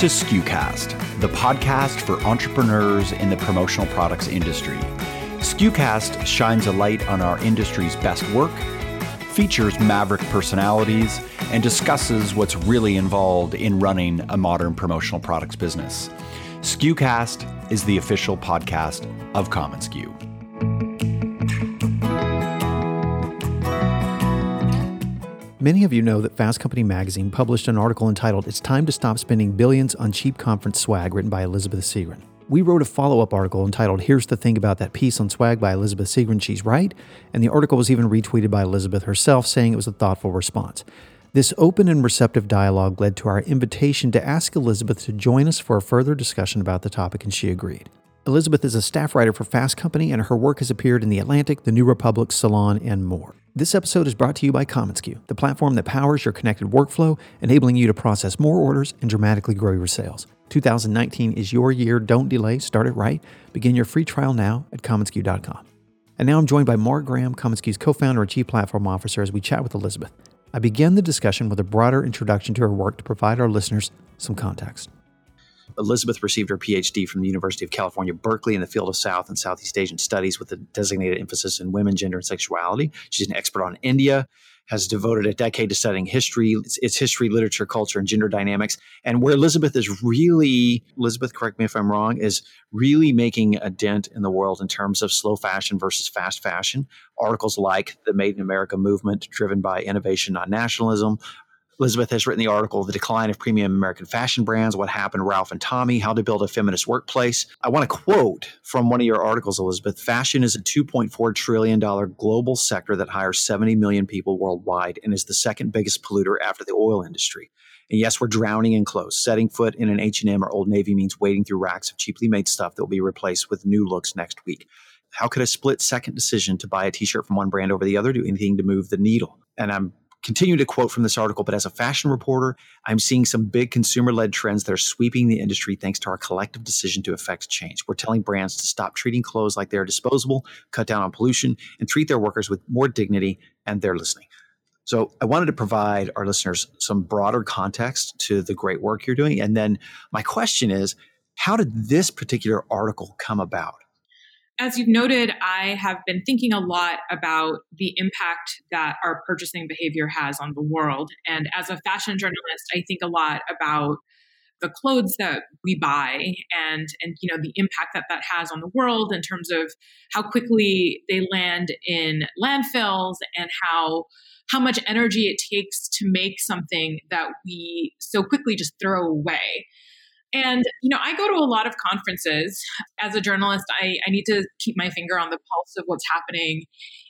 To SKUcast, the podcast for entrepreneurs in the promotional products industry. SKUcast shines a light on our industry's best work, features maverick personalities, and discusses what's really involved in running a modern promotional products business. SKUcast is the official podcast of commonsku. Many of you know that Fast Company magazine published an article entitled It's Time to Stop Spending Billions on Cheap Conference Swag, written by Elizabeth Segran. We wrote a follow up article entitled Here's the Thing About That Piece on Swag by Elizabeth Segran, She's Right, and the article was even retweeted by Elizabeth herself, saying it was a thoughtful response. This open and receptive dialogue led to our invitation to ask Elizabeth to join us for a further discussion about the topic, and she agreed. Elizabeth is a staff writer for Fast Company, and her work has appeared in The Atlantic, The New Republic, Salon, and more. This episode is brought to you by commonsku, the platform that powers your connected workflow, enabling you to process more orders and dramatically grow your sales. 2019 is your year. Don't delay. Start it right. Begin your free trial now at commonsku.com. And now I'm joined by Mark Graham, commonsku's co-founder and chief platform officer, as we chat with Elizabeth. I began the discussion with a broader introduction to her work to provide our listeners some context. Elizabeth received her PhD from the University of California, Berkeley, in the field of South and Southeast Asian studies with a designated emphasis in women, gender, and sexuality. She's an expert on India, has devoted a decade to studying history, its, history, literature, culture, and gender dynamics. And where Elizabeth is really, Elizabeth, correct me if I'm wrong, is really making a dent in the world in terms of slow fashion versus fast fashion. Articles like the Made in America movement, driven by innovation, not nationalism, Elizabeth has written the article, The Decline of Premium American Fashion Brands What Happened Ralph and Tommy, How to Build a Feminist Workplace. I want to quote from one of your articles, Elizabeth Fashion is a $2.4 trillion global sector that hires 70 million people worldwide and is the second biggest polluter after the oil industry. And yes, we're drowning in clothes. Setting foot in an H&M or Old Navy means wading through racks of cheaply made stuff that will be replaced with new looks next week. How could a split second decision to buy a t-shirt from one brand over the other do anything to move the needle? And I'm continue to quote from this article, but as a fashion reporter, I'm seeing some big consumer led trends that are sweeping the industry thanks to our collective decision to affect change. We're telling brands to stop treating clothes like they're disposable, cut down on pollution, and treat their workers with more dignity, and they're listening. So I wanted to provide our listeners some broader context to the great work you're doing. And then my question is, how did this particular article come about? As you've noted, I have been thinking a lot about the impact that our purchasing behavior has on the world. And as a fashion journalist, I think a lot about the clothes that we buy and and you know the impact that that has on the world in terms of how quickly they land in landfills and how how much energy it takes to make something that we so quickly just throw away and, you know, I go to a lot of conferences. As a journalist, I, I need to keep my finger on the pulse of what's happening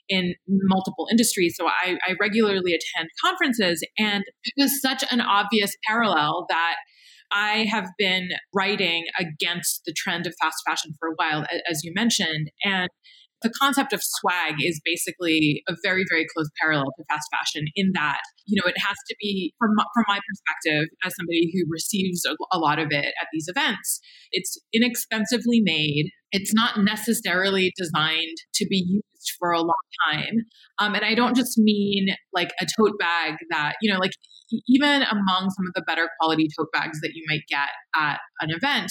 in multiple industries. So I, I regularly attend conferences. And it was such an obvious parallel that I have been writing against the trend of fast fashion for a while, as you mentioned. And the concept of swag is basically a very, very close parallel to fast fashion in that, you know, it has to be, from, from my perspective, as somebody who receives a, a lot of it at these events, it's inexpensively made. It's not necessarily designed to be used for a long time. Um, and I don't just mean like a tote bag that, you know, like even among some of the better quality tote bags that you might get at an event,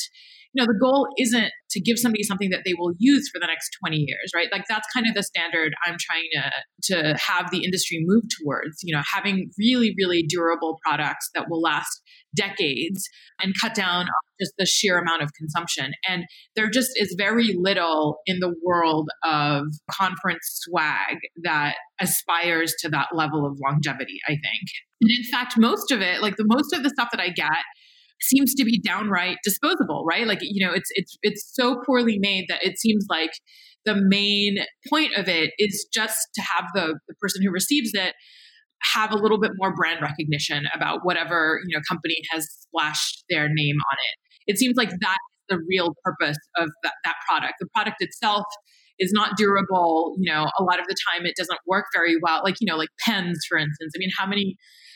you know, the goal isn't to give somebody something that they will use for the next 20 years, right? Like that's kind of the standard I'm trying to to have the industry move towards, you know, having really really durable products that will last decades and cut down on just the sheer amount of consumption. And there just is very little in the world of conference swag that aspires to that level of longevity, I think. And in fact, most of it, like the most of the stuff that I get seems to be downright disposable, right? Like, you know, it's it's it's so poorly made that it seems like the main point of it is just to have the, the person who receives it have a little bit more brand recognition about whatever, you know, company has splashed their name on it. It seems like that's the real purpose of that, that product. The product itself is not durable. You know, a lot of the time it doesn't work very well. Like, you know, like pens, for instance. I mean, how many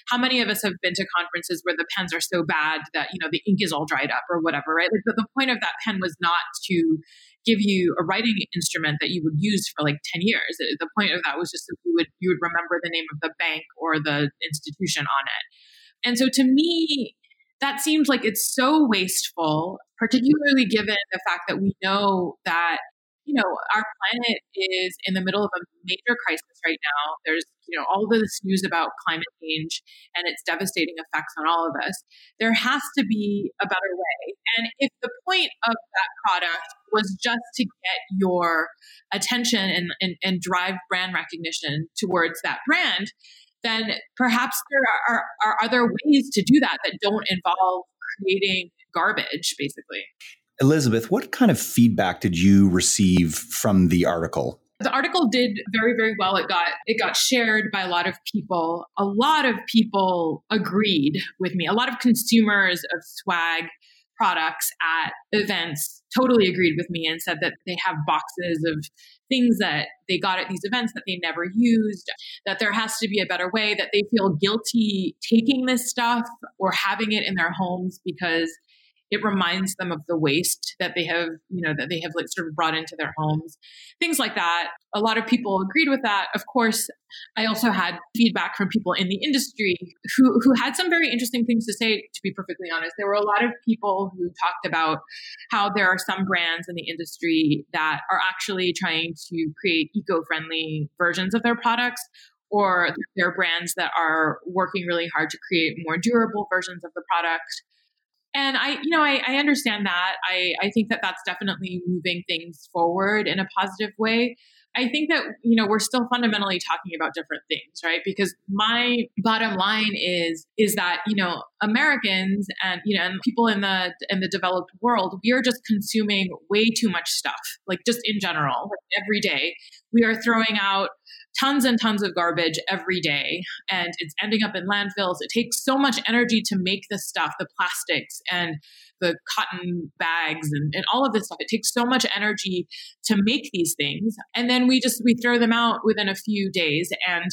how many of us have been to conferences where the pens are so bad that you know the ink is all dried up or whatever right? Like the, the point of that pen was not to give you a writing instrument that you would use for like 10 years. The point of that was just that you would you would remember the name of the bank or the institution on it. And so to me that seems like it's so wasteful, particularly given the fact that we know that you know, our planet is in the middle of a major crisis right now. There's, you know, all this news about climate change and its devastating effects on all of us. There has to be a better way. And if the point of that product was just to get your attention and, and, and drive brand recognition towards that brand, then perhaps there are, are other ways to do that that don't involve creating garbage, basically. Elizabeth, what kind of feedback did you receive from the article? The article did very, very well. It got it got shared by a lot of people. A lot of people agreed with me. A lot of consumers of swag products at events totally agreed with me and said that they have boxes of things that they got at these events that they never used, that there has to be a better way, that they feel guilty taking this stuff or having it in their homes because it reminds them of the waste that they have, you know, that they have like sort of brought into their homes, things like that. A lot of people agreed with that. Of course, I also had feedback from people in the industry who, who had some very interesting things to say, to be perfectly honest. There were a lot of people who talked about how there are some brands in the industry that are actually trying to create eco friendly versions of their products or there are brands that are working really hard to create more durable versions of the product and I, you know, I, I understand that. I, I think that that's definitely moving things forward in a positive way. I think that you know we're still fundamentally talking about different things, right? Because my bottom line is is that you know Americans and you know and people in the in the developed world we are just consuming way too much stuff, like just in general, like every day we are throwing out tons and tons of garbage every day and it's ending up in landfills. It takes so much energy to make this stuff, the plastics and the cotton bags and, and all of this stuff. It takes so much energy to make these things. And then we just we throw them out within a few days. And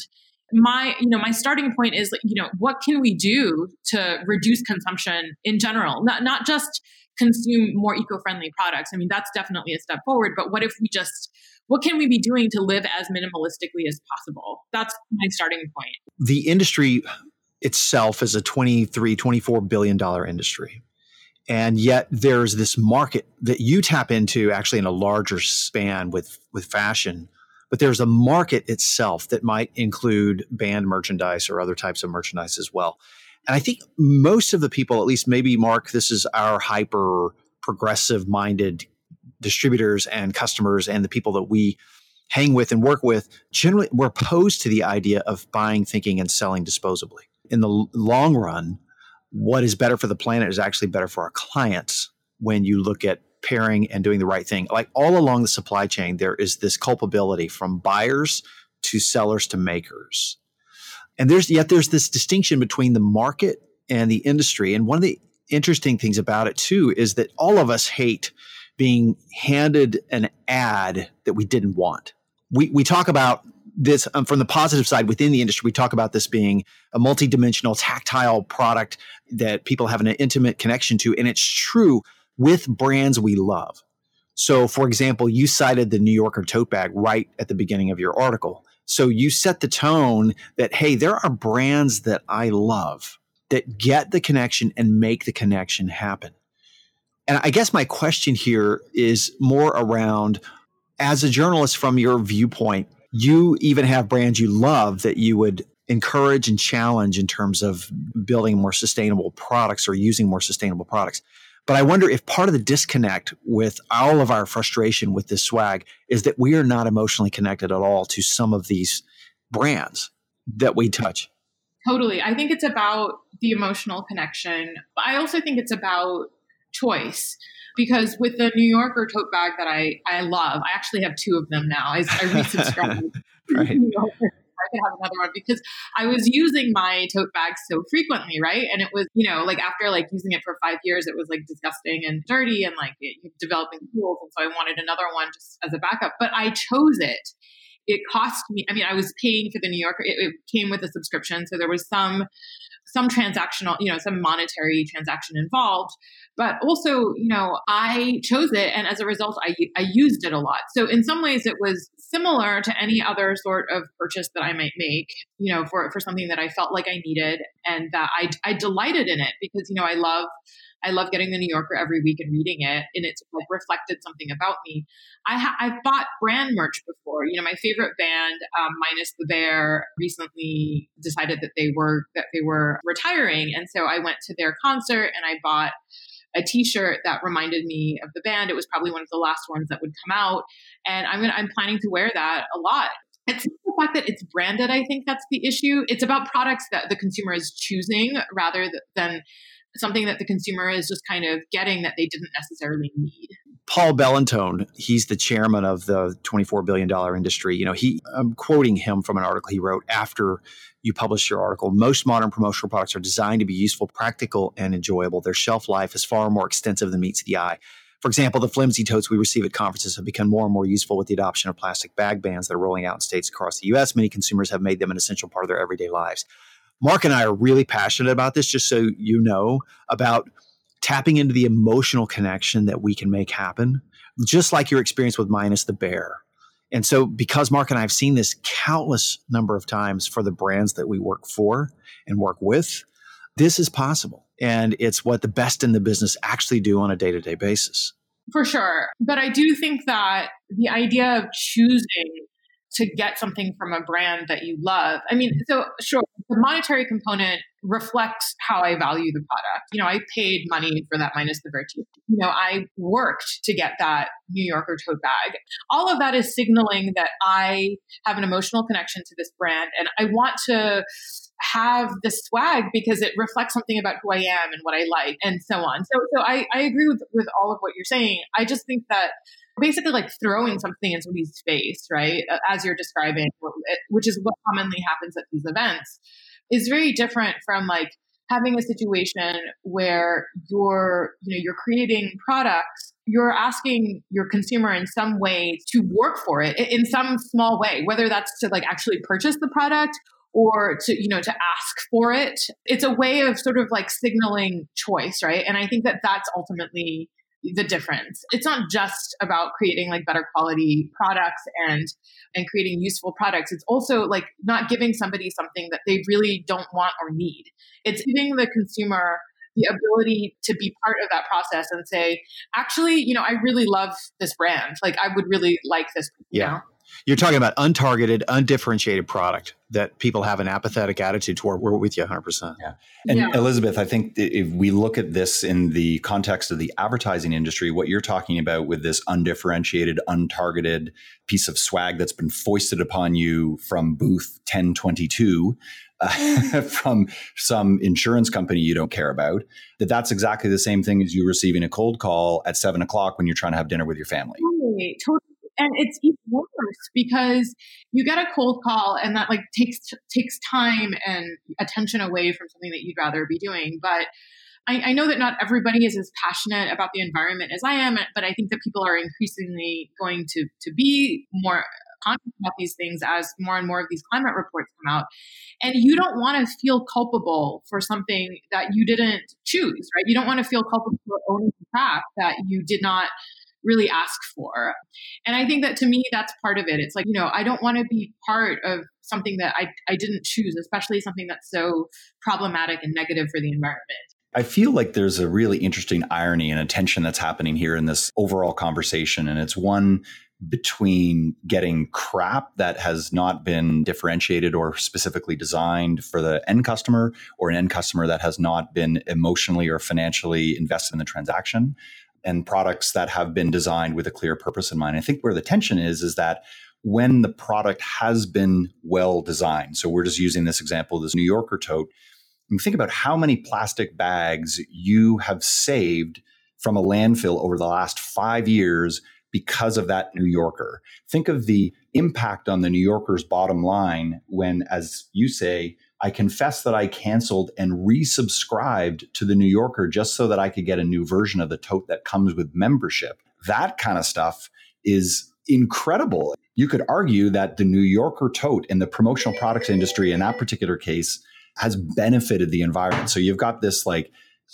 my you know my starting point is you know what can we do to reduce consumption in general not not just consume more eco-friendly products i mean that's definitely a step forward but what if we just what can we be doing to live as minimalistically as possible? That's my starting point. The industry itself is a 23, 24 billion dollar industry. And yet there's this market that you tap into actually in a larger span with, with fashion. But there's a market itself that might include band merchandise or other types of merchandise as well. And I think most of the people, at least maybe Mark, this is our hyper progressive minded distributors and customers and the people that we hang with and work with, generally we're opposed to the idea of buying, thinking, and selling disposably. In the long run, what is better for the planet is actually better for our clients when you look at pairing and doing the right thing. Like all along the supply chain, there is this culpability from buyers to sellers to makers. And there's yet there's this distinction between the market and the industry. And one of the interesting things about it too is that all of us hate being handed an ad that we didn't want. We, we talk about this um, from the positive side within the industry. We talk about this being a multidimensional, tactile product that people have an intimate connection to. And it's true with brands we love. So, for example, you cited the New Yorker tote bag right at the beginning of your article. So, you set the tone that, hey, there are brands that I love that get the connection and make the connection happen. And I guess my question here is more around as a journalist from your viewpoint, you even have brands you love that you would encourage and challenge in terms of building more sustainable products or using more sustainable products. But I wonder if part of the disconnect with all of our frustration with this swag is that we are not emotionally connected at all to some of these brands that we touch. Totally. I think it's about the emotional connection. But I also think it's about choice because with the New Yorker tote bag that I, I love, I actually have two of them now. I, I resubscribed. right. I could have another one because I was using my tote bag so frequently, right? And it was, you know, like after like using it for five years, it was like disgusting and dirty and like it, developing tools. And so I wanted another one just as a backup. But I chose it it cost me. I mean, I was paying for the New Yorker. It, it came with a subscription, so there was some some transactional, you know, some monetary transaction involved. But also, you know, I chose it, and as a result, I I used it a lot. So in some ways, it was similar to any other sort of purchase that I might make, you know, for for something that I felt like I needed, and that I I delighted in it because you know I love I love getting the New Yorker every week and reading it, and it's like reflected something about me. I ha- I've bought brand merch before. You know, my favorite band, um, minus the Bear, recently decided that they were that they were retiring, and so I went to their concert and I bought a t-shirt that reminded me of the band. It was probably one of the last ones that would come out, and I'm gonna, I'm planning to wear that a lot. It's the fact that it's branded. I think that's the issue. It's about products that the consumer is choosing rather than something that the consumer is just kind of getting that they didn't necessarily need. Paul Bellantone, he's the chairman of the $24 billion industry. You know, he, I'm quoting him from an article he wrote after you published your article. Most modern promotional products are designed to be useful, practical, and enjoyable. Their shelf life is far more extensive than meets the eye. For example, the flimsy totes we receive at conferences have become more and more useful with the adoption of plastic bag bans that are rolling out in states across the U.S. Many consumers have made them an essential part of their everyday lives. Mark and I are really passionate about this, just so you know, about tapping into the emotional connection that we can make happen, just like your experience with Minus the Bear. And so, because Mark and I have seen this countless number of times for the brands that we work for and work with, this is possible. And it's what the best in the business actually do on a day to day basis. For sure. But I do think that the idea of choosing to get something from a brand that you love. I mean, so sure, the monetary component reflects how I value the product. You know, I paid money for that minus the virtue. You know, I worked to get that New Yorker tote bag. All of that is signaling that I have an emotional connection to this brand and I want to have the swag because it reflects something about who I am and what I like and so on. So so I, I agree with, with all of what you're saying. I just think that basically like throwing something in somebody's face, right? As you're describing, eh, which is what commonly happens at these events, is very different from like having a situation where you're, you know, you're creating products you're asking your consumer in some way to work for it in some small way whether that's to like actually purchase the product or to you know to ask for it it's a way of sort of like signaling choice right and i think that that's ultimately the difference. It's not just about creating like better quality products and and creating useful products. It's also like not giving somebody something that they really don't want or need. It's giving the consumer the ability to be part of that process and say, actually, you know, I really love this brand. Like I would really like this. yeah. Know? You're talking about untargeted, undifferentiated product that people have an apathetic attitude toward. We're with you 100%. Yeah. And yeah. Elizabeth, I think if we look at this in the context of the advertising industry, what you're talking about with this undifferentiated, untargeted piece of swag that's been foisted upon you from booth 1022 uh, from some insurance company you don't care about, that that's exactly the same thing as you receiving a cold call at seven o'clock when you're trying to have dinner with your family. Totally, totally and it's even worse because you get a cold call and that like takes takes time and attention away from something that you'd rather be doing but I, I, know that not everybody is as passionate about the environment as I am, but I think that people are increasingly going to to be more conscious about these things as more and more of these climate reports come out. And you don't want to feel culpable for something that you didn't choose, right? You don't want to feel culpable for owning the fact that you did not really ask for. And I think that to me, that's part of it. It's like, you know, I don't want to be part of something that I, I didn't choose, especially something that's so problematic and negative for the environment. I feel like there's a really interesting irony and a tension that's happening here in this overall conversation. And it's one between getting crap that has not been differentiated or specifically designed for the end customer or an end customer that has not been emotionally or financially invested in the transaction and products that have been designed with a clear purpose in mind. I think where the tension is is that when the product has been well designed. So we're just using this example, this New Yorker tote. And think about how many plastic bags you have saved from a landfill over the last five years because of that New Yorker. Think of the impact on the New Yorker's bottom line when, as you say, I confess that I canceled and resubscribed to the New Yorker just so that I could get a new version of the tote that comes with membership. That kind of stuff is incredible. You could argue that the New Yorker tote in the promotional products industry in that particular case has benefited the environment. So you've got this like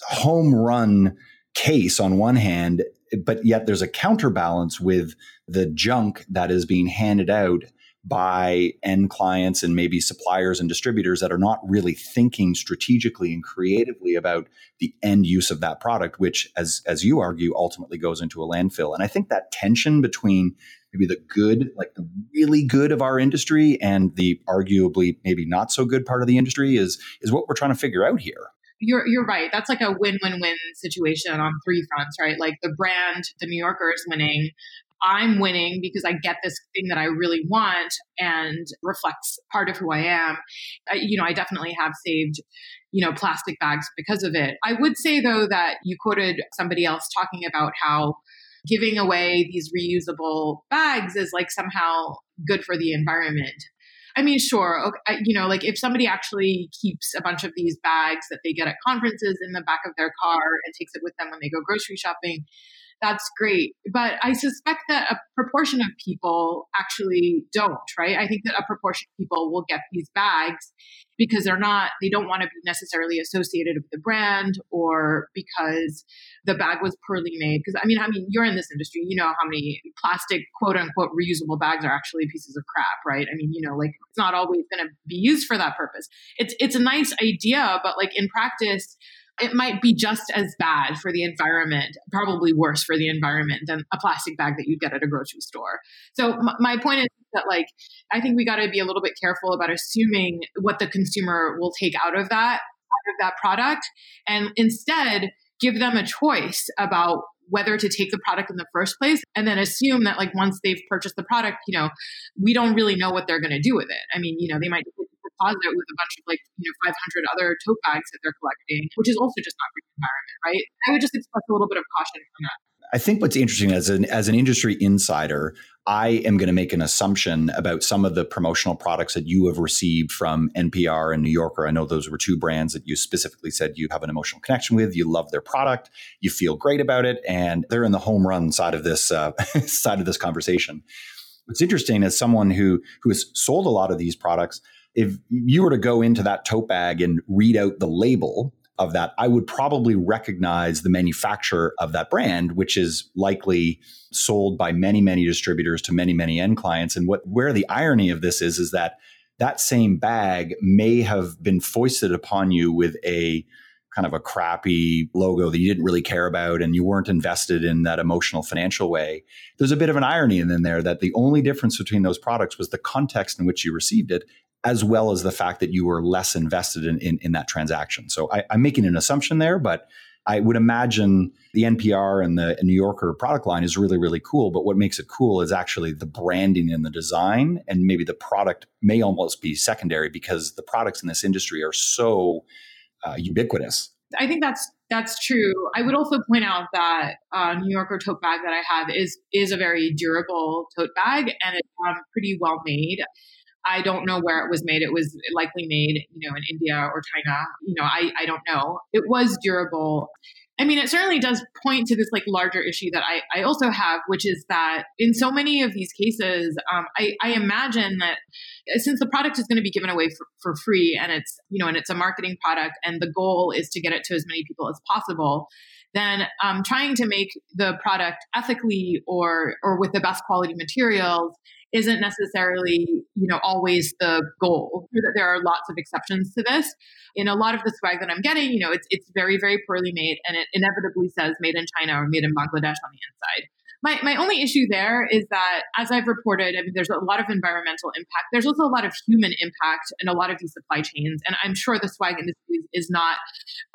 home run case on one hand, but yet there's a counterbalance with the junk that is being handed out by end clients and maybe suppliers and distributors that are not really thinking strategically and creatively about the end use of that product which as as you argue ultimately goes into a landfill and i think that tension between maybe the good like the really good of our industry and the arguably maybe not so good part of the industry is is what we're trying to figure out here you're you're right. That's like a win-win-win situation on three fronts, right? Like the brand, the New Yorker is winning, I'm winning because I get this thing that I really want and reflects part of who I am. I, you know, I definitely have saved, you know, plastic bags because of it. I would say though that you quoted somebody else talking about how giving away these reusable bags is like somehow good for the environment. I mean, sure, okay, you know, like if somebody actually keeps a bunch of these bags that they get at conferences in the back of their car and takes it with them when they go grocery shopping, that's great. But I suspect that a proportion of people actually don't, right? I think that a proportion of people will get these bags because they're not, they don't want to be necessarily associated with the brand or because the bag was poorly made. Because I mean, I mean, you're in this industry, you know how many plastic quote unquote reusable bags are actually pieces of crap, right? I mean, you know, like it's not always going to be used for that purpose. It's it's a nice idea, but like in practice, it might be just as bad for the environment, probably worse for the environment than a plastic bag that you'd get at a grocery store. So m- my point is that like I think we got to be a little bit careful about assuming what the consumer will take out of that out of that product and instead give them a choice about whether to take the product in the first place and then assume that like once they've purchased the product you know we don't really know what they're going to do with it i mean you know they might deposit with a bunch of like you know 500 other tote bags that they're collecting which is also just not good for the environment right i would just express a little bit of caution from that I think what's interesting as an as an industry insider, I am going to make an assumption about some of the promotional products that you have received from NPR and New Yorker. I know those were two brands that you specifically said you have an emotional connection with. You love their product, you feel great about it, and they're in the home run side of this uh, side of this conversation. What's interesting as someone who who has sold a lot of these products, if you were to go into that tote bag and read out the label of that, I would probably recognize the manufacturer of that brand, which is likely sold by many, many distributors to many, many end clients. And what where the irony of this is, is that that same bag may have been foisted upon you with a kind of a crappy logo that you didn't really care about and you weren't invested in that emotional financial way. There's a bit of an irony in there that the only difference between those products was the context in which you received it as well as the fact that you were less invested in, in, in that transaction. So I, I'm making an assumption there, but I would imagine the NPR and the New Yorker product line is really, really cool. But what makes it cool is actually the branding and the design, and maybe the product may almost be secondary because the products in this industry are so uh, ubiquitous. I think that's that's true. I would also point out that uh, New Yorker tote bag that I have is is a very durable tote bag, and it's um, pretty well made. I don't know where it was made. It was likely made, you know, in India or China. You know, I, I don't know. It was durable. I mean, it certainly does point to this like larger issue that I, I also have, which is that in so many of these cases, um, I, I imagine that since the product is going to be given away for, for free and it's, you know, and it's a marketing product and the goal is to get it to as many people as possible, then um, trying to make the product ethically or or with the best quality materials isn't necessarily, you know, always the goal. There are lots of exceptions to this. In a lot of the swag that I'm getting, you know, it's it's very, very poorly made and it inevitably says made in China or made in Bangladesh on the inside. My, my only issue there is that, as I've reported, I mean, there's a lot of environmental impact. There's also a lot of human impact in a lot of these supply chains. And I'm sure the swag industry is not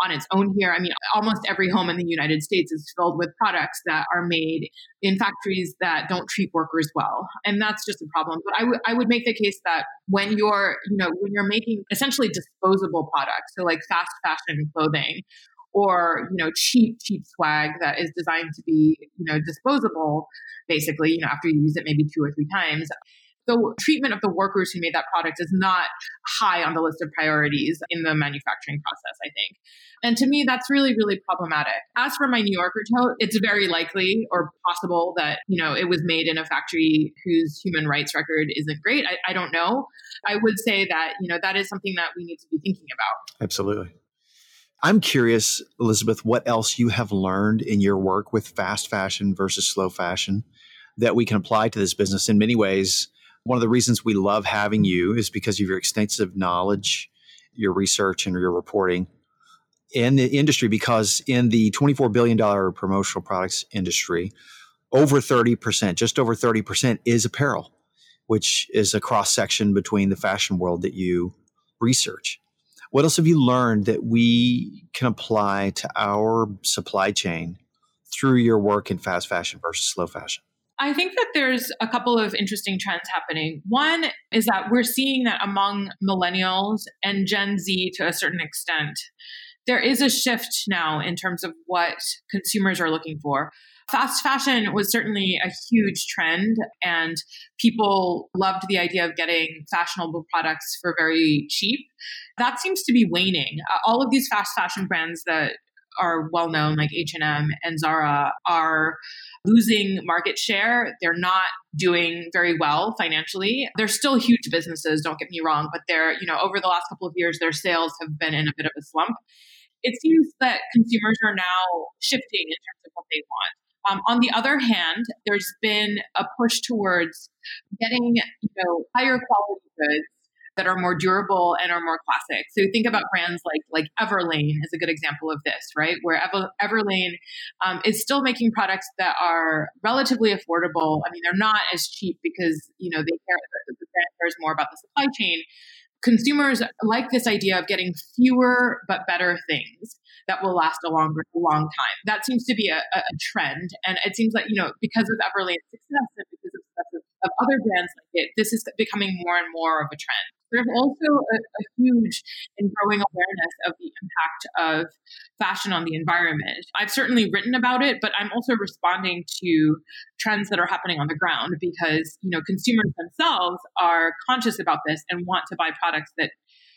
on its own here. I mean, almost every home in the United States is filled with products that are made in factories that don't treat workers well. And that's just a problem. But I, w- I would make the case that when you're, you know, when you're making essentially disposable products, so like fast fashion clothing, or you know cheap cheap swag that is designed to be you know disposable basically you know after you use it maybe two or three times the treatment of the workers who made that product is not high on the list of priorities in the manufacturing process, I think. And to me, that's really, really problematic. As for my New Yorker tote, it's very likely or possible that, you know, it was made in a factory whose human rights record isn't great. I, I don't know. I would say that, you know, that is something that we need to be thinking about. Absolutely. I'm curious, Elizabeth, what else you have learned in your work with fast fashion versus slow fashion that we can apply to this business in many ways. One of the reasons we love having you is because of your extensive knowledge, your research, and your reporting in the industry. Because in the $24 billion promotional products industry, over 30%, just over 30% is apparel, which is a cross section between the fashion world that you research. What else have you learned that we can apply to our supply chain through your work in fast fashion versus slow fashion? I think that there's a couple of interesting trends happening. One is that we're seeing that among millennials and Gen Z to a certain extent, there is a shift now in terms of what consumers are looking for. Fast fashion was certainly a huge trend, and people loved the idea of getting fashionable products for very cheap. That seems to be waning. Uh, all of these fast fashion brands that are well known, like H&M and Zara, are losing market share. They're not doing very well financially. They're still huge businesses, don't get me wrong, but they're, you know, over the last couple of years, their sales have been in a bit of a slump. It seems that consumers are now shifting in terms of what they want. Um, on the other hand, there's been a push towards getting, you know, higher quality goods that are more durable and are more classic. So think about brands like like Everlane is a good example of this, right? Where Ever, Everlane um, is still making products that are relatively affordable. I mean, they're not as cheap because you know they care the, the brand cares more about the supply chain. Consumers like this idea of getting fewer but better things that will last a longer, long time. That seems to be a, a trend, and it seems like you know because of Everlane's success and because of of, of other brands like it, this is becoming more and more of a trend. There's also a, a, huge and growing awareness of the impact of fashion on the environment. I've certainly written about it, but I'm also responding to trends that are happening on the ground because, you know, consumers themselves are conscious about this and want to buy products that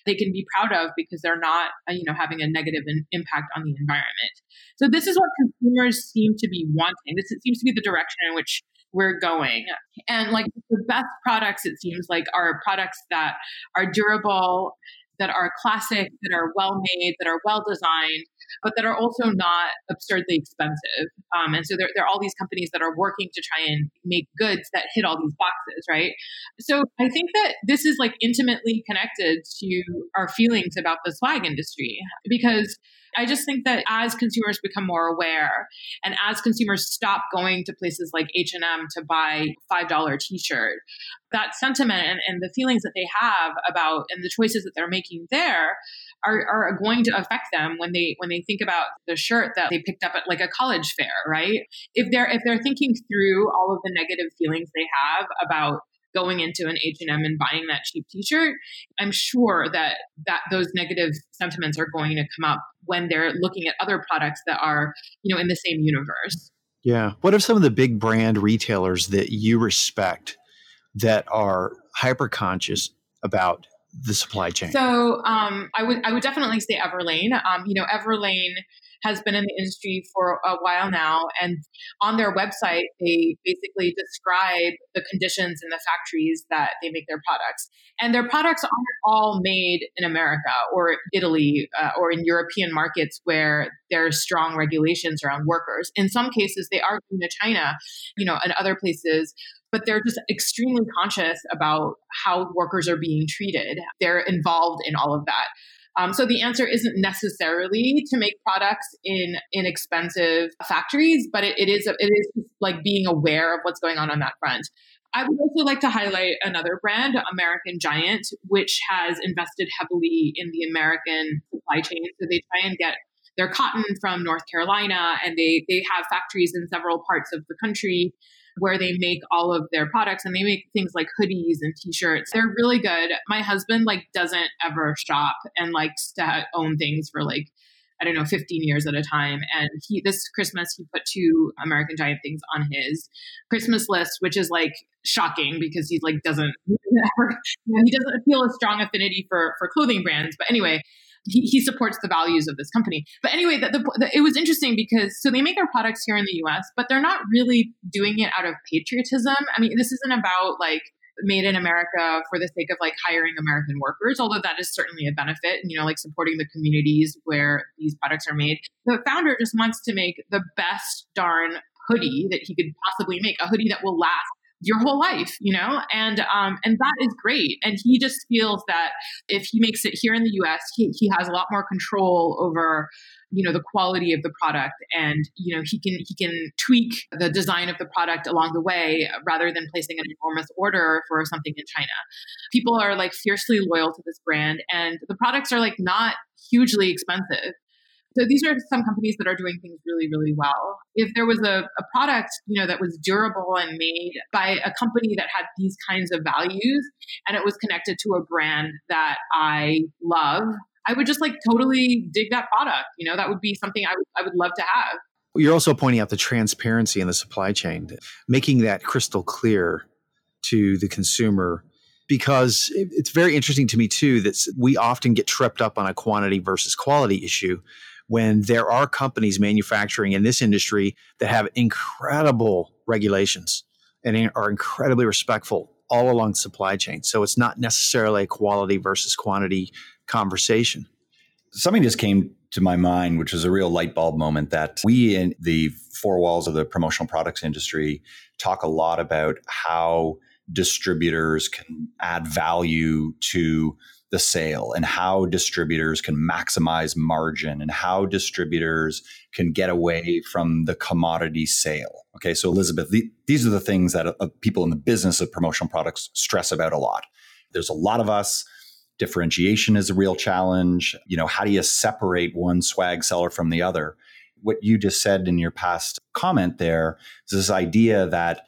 they can be proud of because they're not, uh, you know, having a negative impact on the environment. So this is what consumers seem to be wanting. This seems to be the direction in which we're going. And like the best products, it seems like, are products that are durable, that are classic, that are well made, that are well designed, but that are also not absurdly expensive. Um, and so there, there are all these companies that are working to try and make goods that hit all these boxes, right? So I think that this is like intimately connected to our feelings about the swag industry because I just think that as consumers become more aware and as consumers stop going to places like H&M to buy $5 t-shirt, that sentiment and, and the feelings that they have about and the choices that they're making there are, are going to affect them when they when they think about the shirt that they picked up at like a college fair, right? If they're if they're thinking through all of the negative feelings they have about going into an H&M and buying that cheap t-shirt, I'm sure that that those negative sentiments are going to come up when they're looking at other products that are, you know, in the same universe. Yeah. What are some of the big brand retailers that you respect that are hyper conscious about the supply chain? So um, I would I would definitely say Everlane. Um, you know, Everlane has been in the industry for a while now. And on their website, they basically describe the conditions in the factories that they make their products. And their products aren't all made in America or Italy uh, or in European markets where there's strong regulations around workers. In some cases, they are going to China, you know, and other places but they're just extremely conscious about how workers are being treated. They're involved in all of that. Um, so the answer isn't necessarily to make products in inexpensive factories, but it, it is it is like being aware of what's going on on that front. I would also like to highlight another brand, American Giant, which has invested heavily in the American supply chain. So they try and get their cotton from North Carolina, and they they have factories in several parts of the country where they make all of their products and they make things like hoodies and t-shirts. They're really good. My husband like doesn't ever shop and likes to own things for like I don't know, 15 years at a time. And he, this Christmas, he put two American Giant things on his Christmas list, which is like shocking because he's like, doesn't, he doesn't feel a strong affinity for, for clothing brands. But anyway, he, he supports the values of this company. But anyway, the, the, it was interesting because so they make their products here in the US, but they're not really doing it out of patriotism. I mean, this isn't about like made in America for the sake of like hiring American workers, although that is certainly a benefit, and you know, like supporting the communities where these products are made. The founder just wants to make the best darn hoodie that he could possibly make, a hoodie that will last your whole life, you know, and um, and that is great. And he just feels that if he makes it here in the U.S., he, he has a lot more control over you know the quality of the product and you know he can he can tweak the design of the product along the way rather than placing an enormous order for something in china people are like fiercely loyal to this brand and the products are like not hugely expensive so these are some companies that are doing things really, really well. If there was a, a, product, you know, that was durable and made by a company that had these kinds of values and it was connected to a brand that I love, I would just like totally dig that product. You know, that would be something I would, I would love to have. You're also pointing out the transparency in the supply chain, making that crystal clear to the consumer because it's very interesting to me too that we often get tripped up on a quantity versus quality issue when there are companies manufacturing in this industry that have incredible regulations and are incredibly respectful all along the supply chain. So it's not necessarily a quality versus quantity conversation. Something just came to my mind, which was a real light bulb moment that we in the four walls of the promotional products industry talk a lot about how distributors can add value to the sale and how distributors can maximize margin and how distributors can get away from the commodity sale. Okay, so Elizabeth, the, these are the things that uh, people in the business of promotional products stress about a lot. There's a lot of us differentiation is a real challenge. You know, how do you separate one swag seller from the other? What you just said in your past comment there is this idea that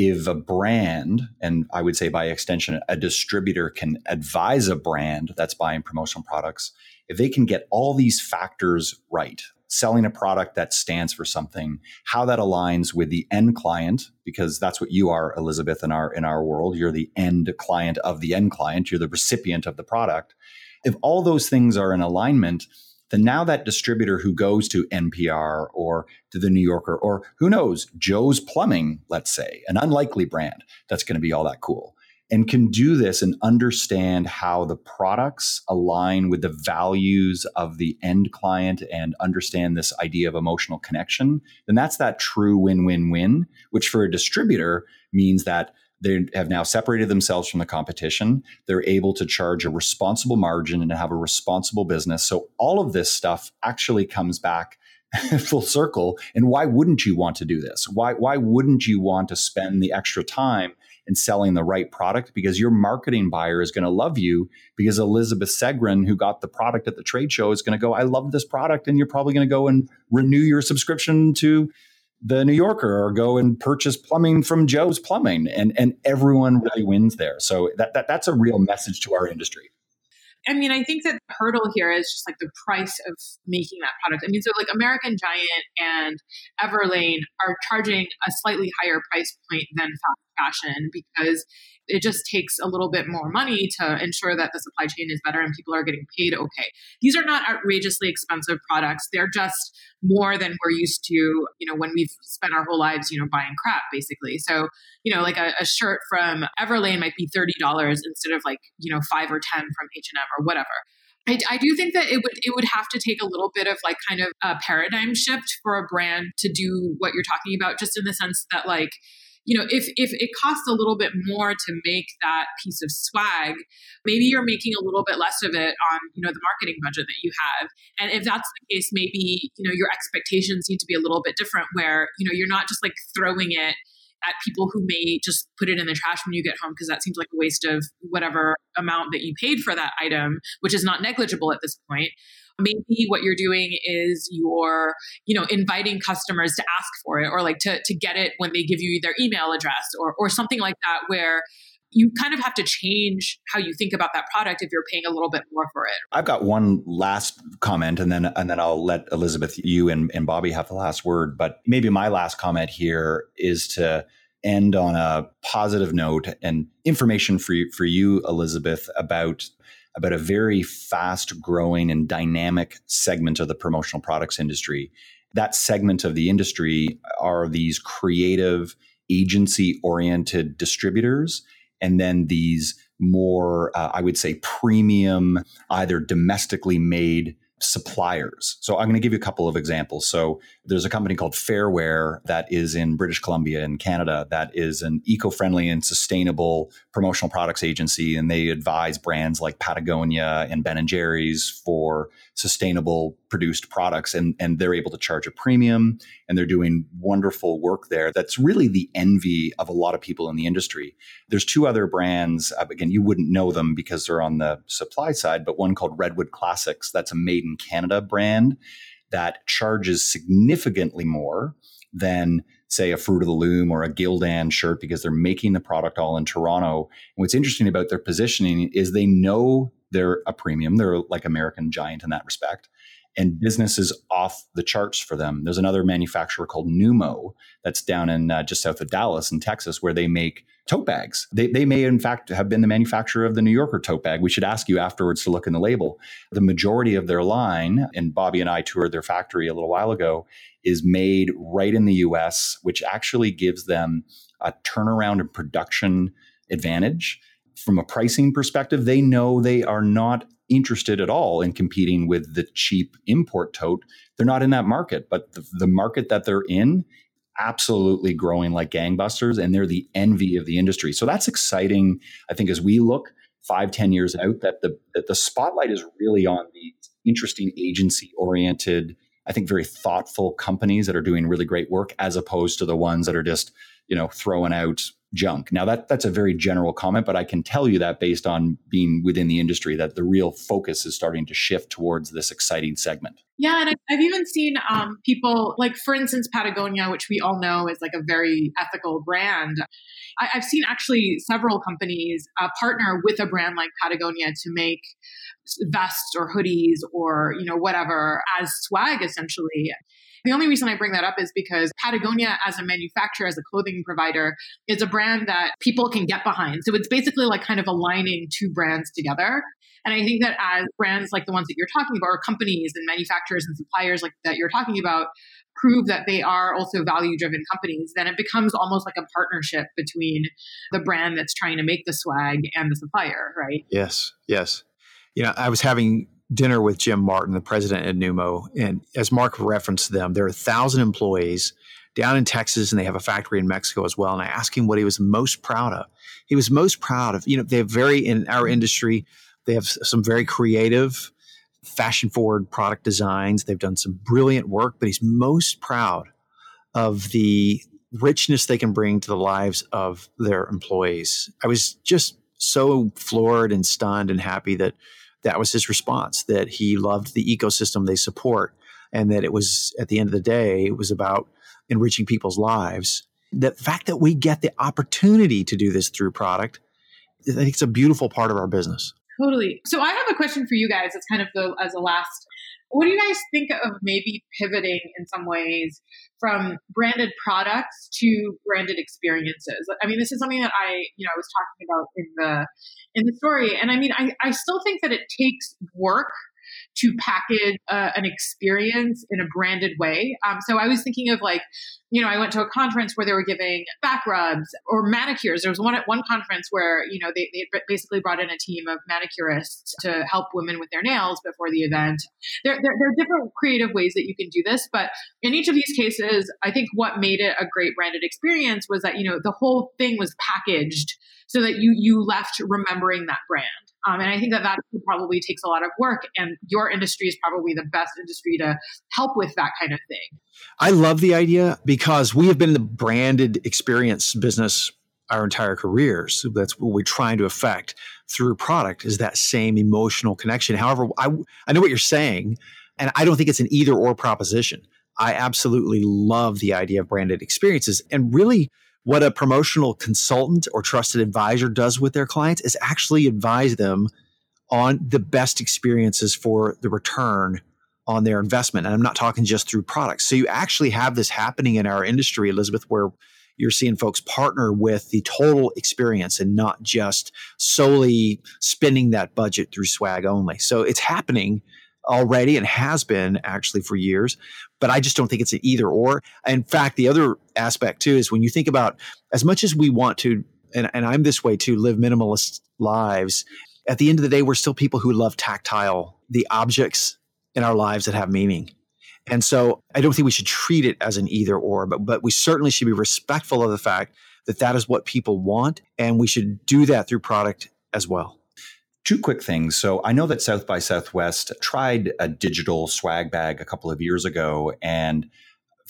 if a brand, and I would say by extension, a distributor can advise a brand that's buying promotional products, if they can get all these factors right, selling a product that stands for something, how that aligns with the end client, because that's what you are, Elizabeth, in our in our world. You're the end client of the end client. You're the recipient of the product. If all those things are in alignment, then now that distributor who goes to NPR or to the New Yorker or who knows, Joe's Plumbing, let's say, an unlikely brand that's going to be all that cool and can do this and understand how the products align with the values of the end client and understand this idea of emotional connection, then that's that true win win win, which for a distributor means that they have now separated themselves from the competition. They're able to charge a responsible margin and have a responsible business. So all of this stuff actually comes back full circle. And why wouldn't you want to do this? Why, why wouldn't you want to spend the extra time in selling the right product? Because your marketing buyer is going to love you because Elizabeth Segran, who got the product at the trade show, is going to go, I love this product. And you're probably going to go and renew your subscription to the New Yorker or go and purchase plumbing from Joe's Plumbing, and and everyone really wins there. So that, that that's a real message to our industry. I mean, I think that the hurdle here is just like the price of making that product. I mean, so like American Giant and Everlane are charging a slightly higher price point than fast fashion because it just takes a little bit more money to ensure that the supply chain is better and people are getting paid okay. These are not outrageously expensive products. They're just more than we're used to, you know, when we've spent our whole lives, you know, buying crap basically. So, you know, like a, a shirt from Everlane might be $30 instead of like, you know, 5 or 10 from H&M or whatever. I, I, do think that it would it would have to take a little bit of like kind of a paradigm shift for a brand to do what you're talking about, just in the sense that like you know, if if it costs a little bit more to make that piece of swag, maybe you're making a little bit less of it on, you know, the marketing budget that you have. And if that's the case, maybe, you know, your expectations need to be a little bit different where, you know, you're not just like throwing it at people who may just put it in the trash when you get home because that seems like a waste of whatever amount that you paid for that item, which is not negligible at this point maybe what you're doing is you're you know inviting customers to ask for it or like to, to get it when they give you their email address or, or something like that where you kind of have to change how you think about that product if you're paying a little bit more for it. I've got one last comment and then and then I'll let Elizabeth, you and, and Bobby have the last word. But maybe my last comment here is to end on a positive note and information for you, for you, Elizabeth, about about a very fast growing and dynamic segment of the promotional products industry. That segment of the industry are these creative agency oriented distributors and then these more, uh, I would say, premium, either domestically made suppliers. So I'm going to give you a couple of examples. So there's a company called Fairware that is in British Columbia in Canada that is an eco-friendly and sustainable promotional products agency and they advise brands like Patagonia and Ben and Jerry's for sustainable produced products and and they're able to charge a premium and they're doing wonderful work there. That's really the envy of a lot of people in the industry. There's two other brands uh, again you wouldn't know them because they're on the supply side but one called Redwood Classics that's a made in Canada brand that charges significantly more than say a fruit of the loom or a gildan shirt because they're making the product all in toronto. And what's interesting about their positioning is they know they're a premium. They're like american giant in that respect and business is off the charts for them there's another manufacturer called numo that's down in uh, just south of dallas in texas where they make tote bags. They, they may, in fact, have been the manufacturer of the New Yorker tote bag. We should ask you afterwards to look in the label. The majority of their line, and Bobby and I toured their factory a little while ago, is made right in the US, which actually gives them a turnaround and production advantage. From a pricing perspective, they know they are not interested at all in competing with the cheap import tote. They're not in that market, but the, the market that they're in absolutely growing like gangbusters and they're the envy of the industry. So that's exciting. I think as we look five, ten years out, that the that the spotlight is really on the interesting agency oriented, I think very thoughtful companies that are doing really great work as opposed to the ones that are just, you know, throwing out junk. Now that that's a very general comment, but I can tell you that based on being within the industry that the real focus is starting to shift towards this exciting segment. Yeah, and I've even seen um, people like, for instance, Patagonia, which we all know is like a very ethical brand. I, have seen actually several companies uh, partner with a brand like Patagonia to make vests or hoodies or you know whatever as swag essentially the only reason I bring that up is because Patagonia, as a manufacturer, as a clothing provider, is a brand that people can get behind. So it's basically like kind of aligning two brands together. And I think that as brands like the ones that you're talking about, or companies and manufacturers and suppliers like that you're talking about, prove that they are also value driven companies, then it becomes almost like a partnership between the brand that's trying to make the swag and the supplier, right? Yes, yes. You know, I was having dinner with Jim Martin, the president at Numo. And as Mark referenced them, there are a thousand employees down in Texas and they have a factory in Mexico as well. And I asked him what he was most proud of. He was most proud of, you know, they have very, in our industry, they have some very creative, fashion forward product designs. They've done some brilliant work, but he's most proud of the richness they can bring to the lives of their employees. I was just so floored and stunned and happy that that was his response that he loved the ecosystem they support and that it was at the end of the day it was about enriching people's lives. The fact that we get the opportunity to do this through product i think it's a beautiful part of our business. Totally. So i have a question for you guys. It's kind of the as a last what do you guys think of maybe pivoting in some ways from branded products to branded experiences? I mean, this is something that I, you know, I was talking about in the in the story, and I mean, I, I still think that it takes work to package uh, an experience in a branded way. Um, so I was thinking of like, you know, I went to a conference where they were giving back rubs or manicures. There was one at one conference where, you know, they, they basically brought in a team of manicurists to help women with their nails before the event. There, there, there are different creative ways that you can do this, but in each of these cases, I think what made it a great branded experience was that, you know, the whole thing was packaged so that you you left remembering that brand. Um, and I think that that probably takes a lot of work, and your industry is probably the best industry to help with that kind of thing. I love the idea because we have been in the branded experience business our entire careers. That's what we're trying to affect through product is that same emotional connection. However, I, I know what you're saying, and I don't think it's an either or proposition. I absolutely love the idea of branded experiences. And really, what a promotional consultant or trusted advisor does with their clients is actually advise them on the best experiences for the return on their investment. And I'm not talking just through products. So you actually have this happening in our industry, Elizabeth, where you're seeing folks partner with the total experience and not just solely spending that budget through swag only. So it's happening already and has been actually for years. But I just don't think it's an either or. In fact, the other aspect too is when you think about as much as we want to, and, and I'm this way too, live minimalist lives, at the end of the day, we're still people who love tactile, the objects in our lives that have meaning. And so I don't think we should treat it as an either or, but, but we certainly should be respectful of the fact that that is what people want. And we should do that through product as well. Two quick things. So I know that South by Southwest tried a digital swag bag a couple of years ago, and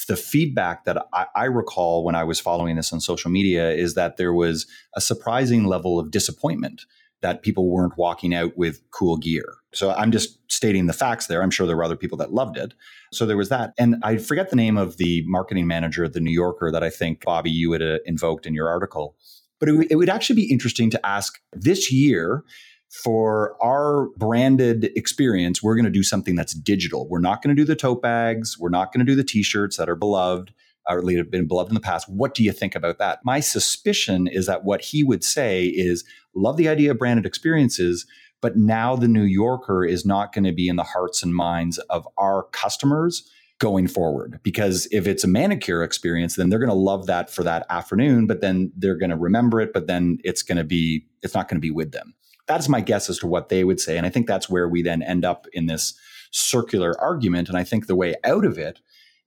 the feedback that I, I, recall when I was following this on social media is that there was a surprising level of disappointment that people weren't walking out with cool gear. So I'm just stating the facts there. I'm sure there were other people that loved it. So there was that. And I forget the name of the marketing manager of the New Yorker that I think, Bobby, you had uh, invoked in your article. But it, it would actually be interesting to ask this year for our branded experience, we're going to do something that's digital. We're not going to do the tote bags. We're not going to do the t shirts that are beloved or at have been beloved in the past. What do you think about that? My suspicion is that what he would say is love the idea of branded experiences, but now the New Yorker is not going to be in the hearts and minds of our customers going forward. Because if it's a manicure experience, then they're going to love that for that afternoon, but then they're going to remember it, but then it's going to be, it's not going to be with them. That's my guess as to what they would say. And I think that's where we then end up in this circular argument. And I think the way out of it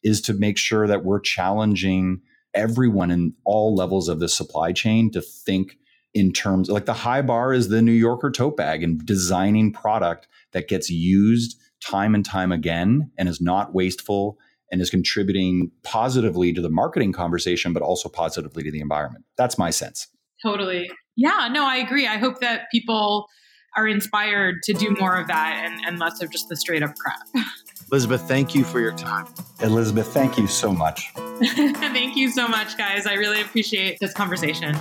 is to make sure that we're challenging everyone in all levels of the supply chain to think in terms like the high bar is the New Yorker tote bag and designing product that gets used time and time again and is not wasteful and is contributing positively to the marketing conversation, but also positively to the environment. That's my sense. Totally. Yeah, no, I agree. I hope that people are inspired to do more of that and, and less of just the straight up crap. Elizabeth, thank you for your time. Elizabeth, thank you so much. thank you so much, guys. I really appreciate this conversation.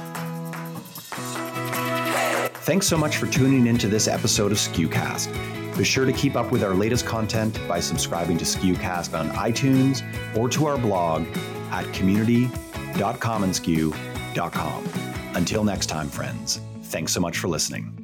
Thanks so much for tuning into this episode of SKUcast. Be sure to keep up with our latest content by subscribing to SKUcast on iTunes or to our blog at community.commonsku.com. Until next time, friends, thanks so much for listening.